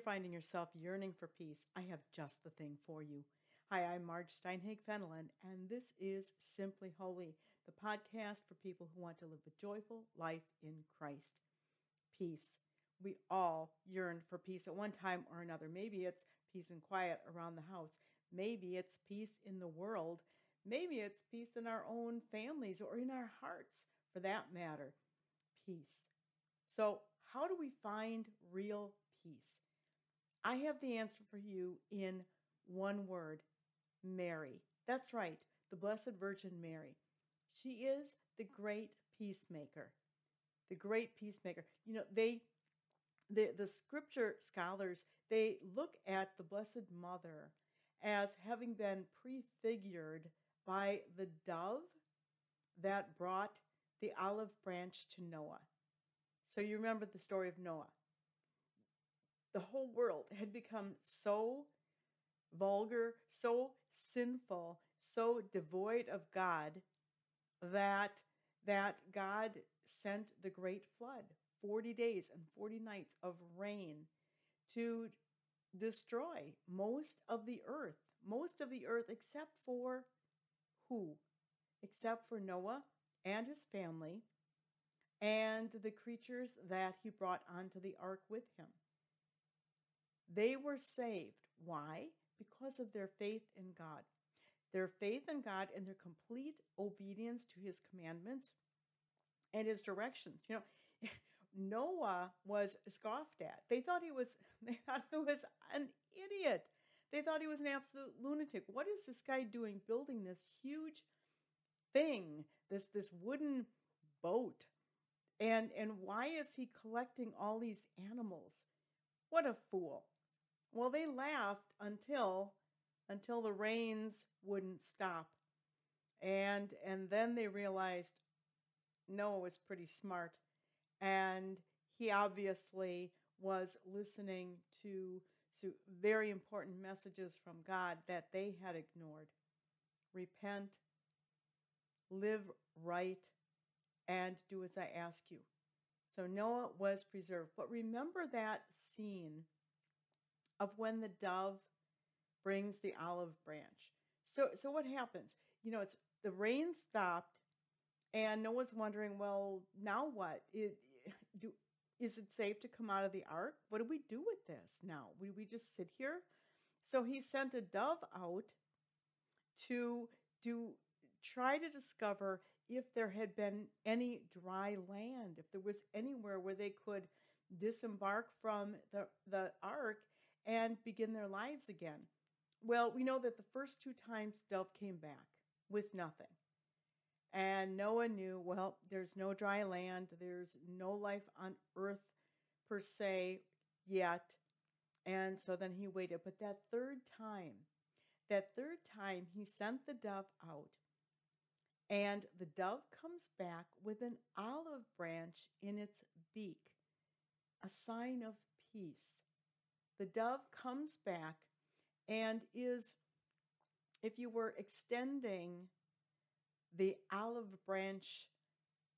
You're finding yourself yearning for peace, I have just the thing for you. Hi, I'm Marge Steinhage Fenelon, and this is Simply Holy, the podcast for people who want to live a joyful life in Christ. Peace. We all yearn for peace at one time or another. Maybe it's peace and quiet around the house. Maybe it's peace in the world. Maybe it's peace in our own families or in our hearts, for that matter. Peace. So, how do we find real peace? I have the answer for you in one word Mary. That's right, the Blessed Virgin Mary. She is the great peacemaker. The great peacemaker. You know, they the, the scripture scholars they look at the blessed mother as having been prefigured by the dove that brought the olive branch to Noah. So you remember the story of Noah the whole world had become so vulgar, so sinful, so devoid of God that that God sent the great flood, 40 days and 40 nights of rain to destroy most of the earth, most of the earth except for who? Except for Noah and his family and the creatures that he brought onto the ark with him. They were saved. Why? Because of their faith in God. Their faith in God and their complete obedience to his commandments and his directions. You know, Noah was scoffed at. They thought he was they thought he was an idiot. They thought he was an absolute lunatic. What is this guy doing building this huge thing, this this wooden boat? And and why is he collecting all these animals? What a fool. Well, they laughed until until the rains wouldn't stop. And and then they realized Noah was pretty smart and he obviously was listening to, to very important messages from God that they had ignored. Repent, live right, and do as I ask you. So Noah was preserved. But remember that scene of when the dove brings the olive branch. So so what happens? You know, it's the rain stopped and Noah's wondering, well, now what? It, do is it safe to come out of the ark? What do we do with this now? Would we just sit here? So he sent a dove out to to try to discover if there had been any dry land, if there was anywhere where they could disembark from the, the ark and begin their lives again. Well, we know that the first two times Dove came back with nothing. And Noah knew, well, there's no dry land, there's no life on earth per se yet. And so then he waited. But that third time, that third time, he sent the dove out. And the dove comes back with an olive branch in its beak, a sign of peace the dove comes back and is, if you were extending the olive branch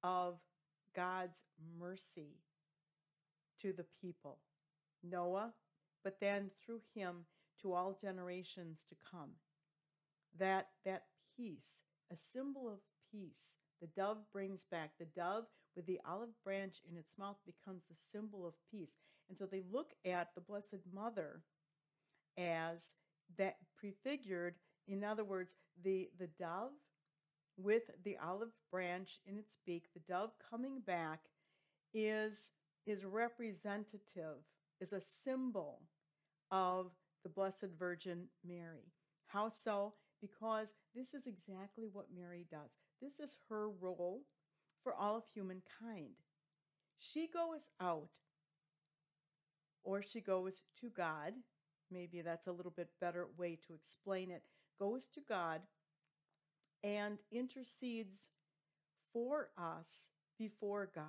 of God's mercy to the people, Noah, but then through him to all generations to come. That, that peace, a symbol of peace, the dove brings back. The dove with the olive branch in its mouth becomes the symbol of peace. And so they look at the Blessed Mother as that prefigured, in other words, the, the dove with the olive branch in its beak, the dove coming back is, is representative, is a symbol of the Blessed Virgin Mary. How so? Because this is exactly what Mary does. This is her role for all of humankind. She goes out, or she goes to God. Maybe that's a little bit better way to explain it. Goes to God and intercedes for us before God.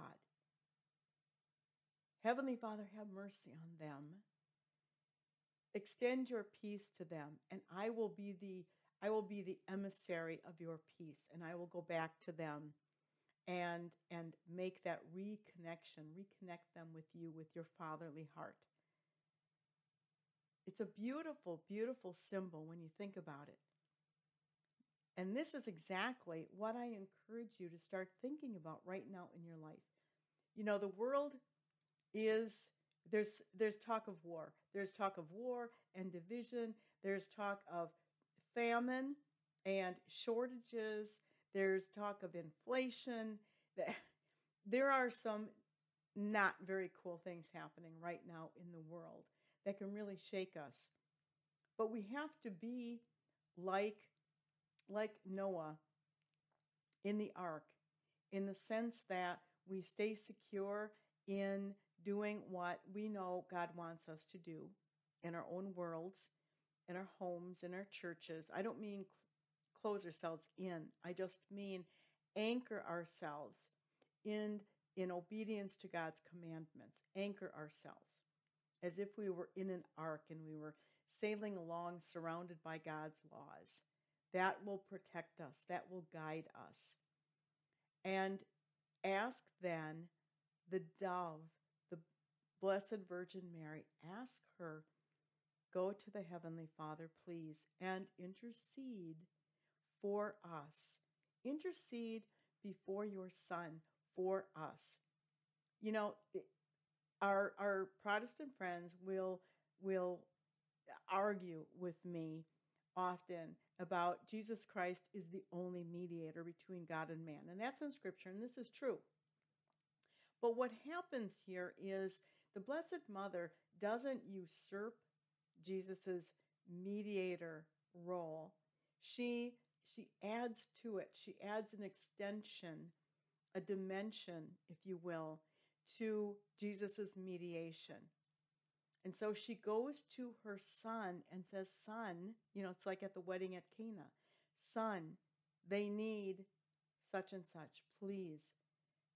Heavenly Father, have mercy on them. Extend your peace to them, and I will be the I will be the emissary of your peace, and I will go back to them and and make that reconnection, reconnect them with you with your fatherly heart. It's a beautiful, beautiful symbol when you think about it. And this is exactly what I encourage you to start thinking about right now in your life. You know, the world is there's there's talk of war. There's talk of war and division. There's talk of famine and shortages. There's talk of inflation. There are some not very cool things happening right now in the world that can really shake us. But we have to be like like Noah in the ark in the sense that we stay secure in doing what we know God wants us to do in our own worlds, in our homes, in our churches. I don't mean close ourselves in. I just mean anchor ourselves in in obedience to God's commandments. Anchor ourselves as if we were in an ark and we were sailing along surrounded by God's laws. That will protect us, that will guide us. And ask then the dove, the Blessed Virgin Mary, ask her, go to the Heavenly Father, please, and intercede for us. Intercede before your Son for us. You know, our our Protestant friends will will argue with me often about Jesus Christ is the only mediator between God and man. And that's in scripture and this is true. But what happens here is the Blessed Mother doesn't usurp Jesus's mediator role. She she adds to it. She adds an extension, a dimension, if you will, to Jesus's mediation. And so she goes to her son and says, Son, you know, it's like at the wedding at Cana, Son, they need such and such, please.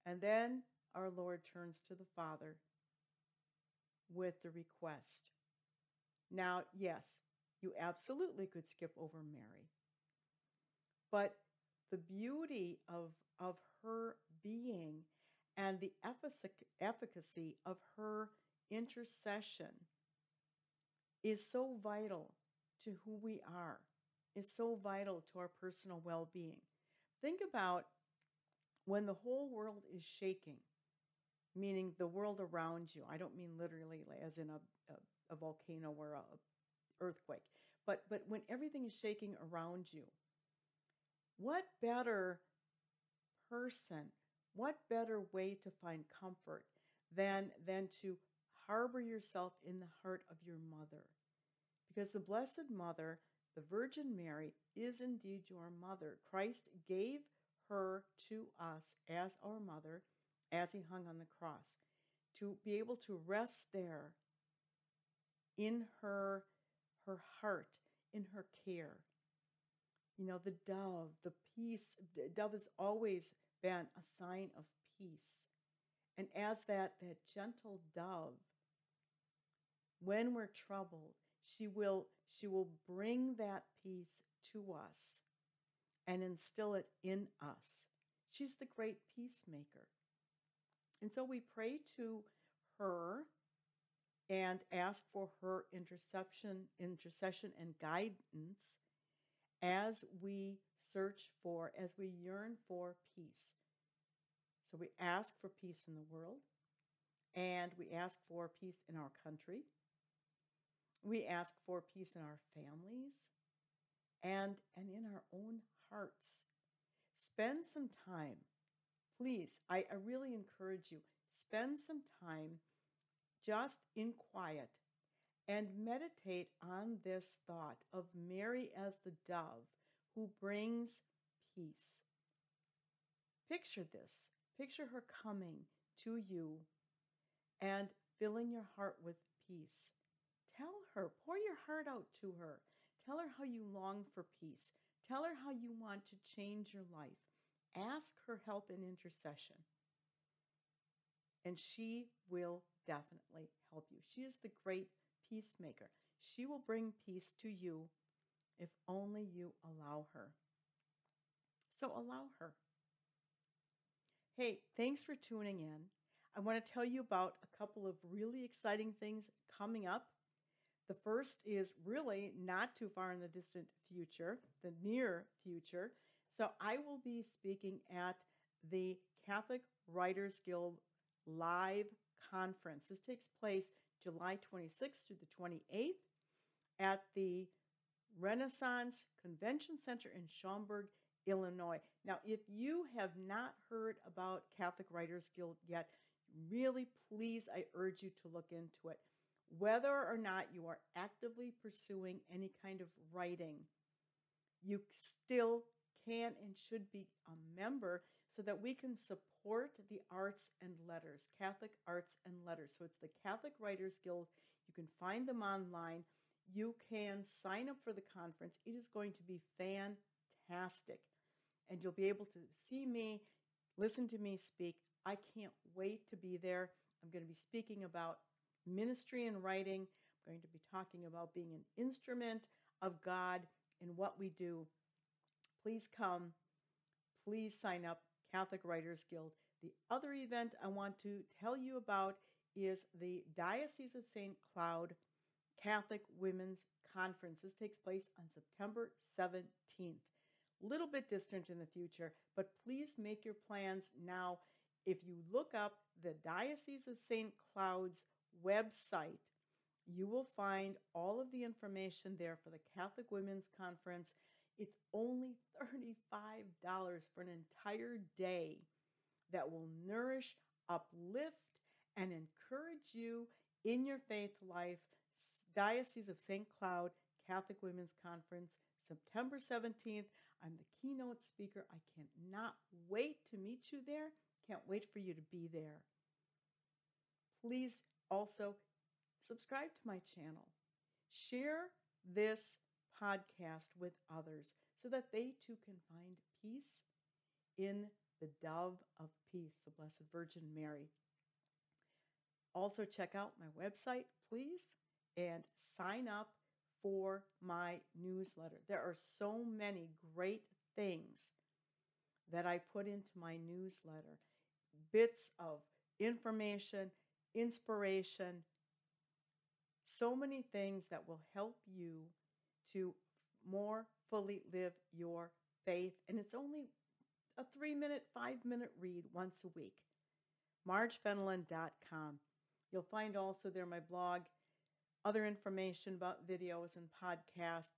And then our Lord turns to the Father with the request. Now, yes, you absolutely could skip over Mary. But the beauty of, of her being and the efficacy of her intercession is so vital to who we are, is so vital to our personal well being. Think about when the whole world is shaking, meaning the world around you. I don't mean literally as in a, a, a volcano or a earthquake, but, but when everything is shaking around you. What better person, what better way to find comfort than, than to harbor yourself in the heart of your mother. Because the Blessed Mother, the Virgin Mary, is indeed your mother. Christ gave her to us as our mother as he hung on the cross to be able to rest there in her her heart in her care you know the dove the peace the dove has always been a sign of peace and as that that gentle dove when we're troubled, she will she will bring that peace to us and instill it in us. She's the great peacemaker. And so we pray to her and ask for her interception, intercession and guidance as we search for, as we yearn for peace. So we ask for peace in the world, and we ask for peace in our country. We ask for peace in our families and, and in our own hearts. Spend some time, please. I, I really encourage you, spend some time just in quiet and meditate on this thought of Mary as the dove who brings peace. Picture this. Picture her coming to you and filling your heart with peace. Tell her, pour your heart out to her. Tell her how you long for peace. Tell her how you want to change your life. Ask her help in intercession. And she will definitely help you. She is the great peacemaker. She will bring peace to you if only you allow her. So allow her. Hey, thanks for tuning in. I want to tell you about a couple of really exciting things coming up. The first is really not too far in the distant future, the near future. So I will be speaking at the Catholic Writers Guild live conference. This takes place July 26th through the 28th at the Renaissance Convention Center in Schaumburg, Illinois. Now, if you have not heard about Catholic Writers Guild yet, really please, I urge you to look into it. Whether or not you are actively pursuing any kind of writing, you still can and should be a member so that we can support the arts and letters, Catholic Arts and Letters. So it's the Catholic Writers Guild. You can find them online. You can sign up for the conference. It is going to be fantastic. And you'll be able to see me, listen to me speak. I can't wait to be there. I'm going to be speaking about ministry and writing. I'm going to be talking about being an instrument of God in what we do. Please come. Please sign up. Catholic Writers Guild. The other event I want to tell you about is the Diocese of St. Cloud Catholic Women's Conference. This takes place on September 17th. Little bit distant in the future, but please make your plans now. If you look up the Diocese of St. Cloud's website, you will find all of the information there for the Catholic Women's Conference. It's only $35 for an entire day that will nourish, uplift, and encourage you in your faith life. Diocese of St. Cloud Catholic Women's Conference, September 17th. I'm the keynote speaker. I cannot wait to meet you there. Can't wait for you to be there. Please also subscribe to my channel. Share this podcast with others so that they too can find peace in the dove of peace, the Blessed Virgin Mary. Also, check out my website, please, and sign up for my newsletter. There are so many great things that I put into my newsletter bits of information, inspiration, so many things that will help you to more fully live your faith. And it's only a three minute, five minute read once a week. MargeFenelon.com. You'll find also there my blog, other information about videos and podcasts.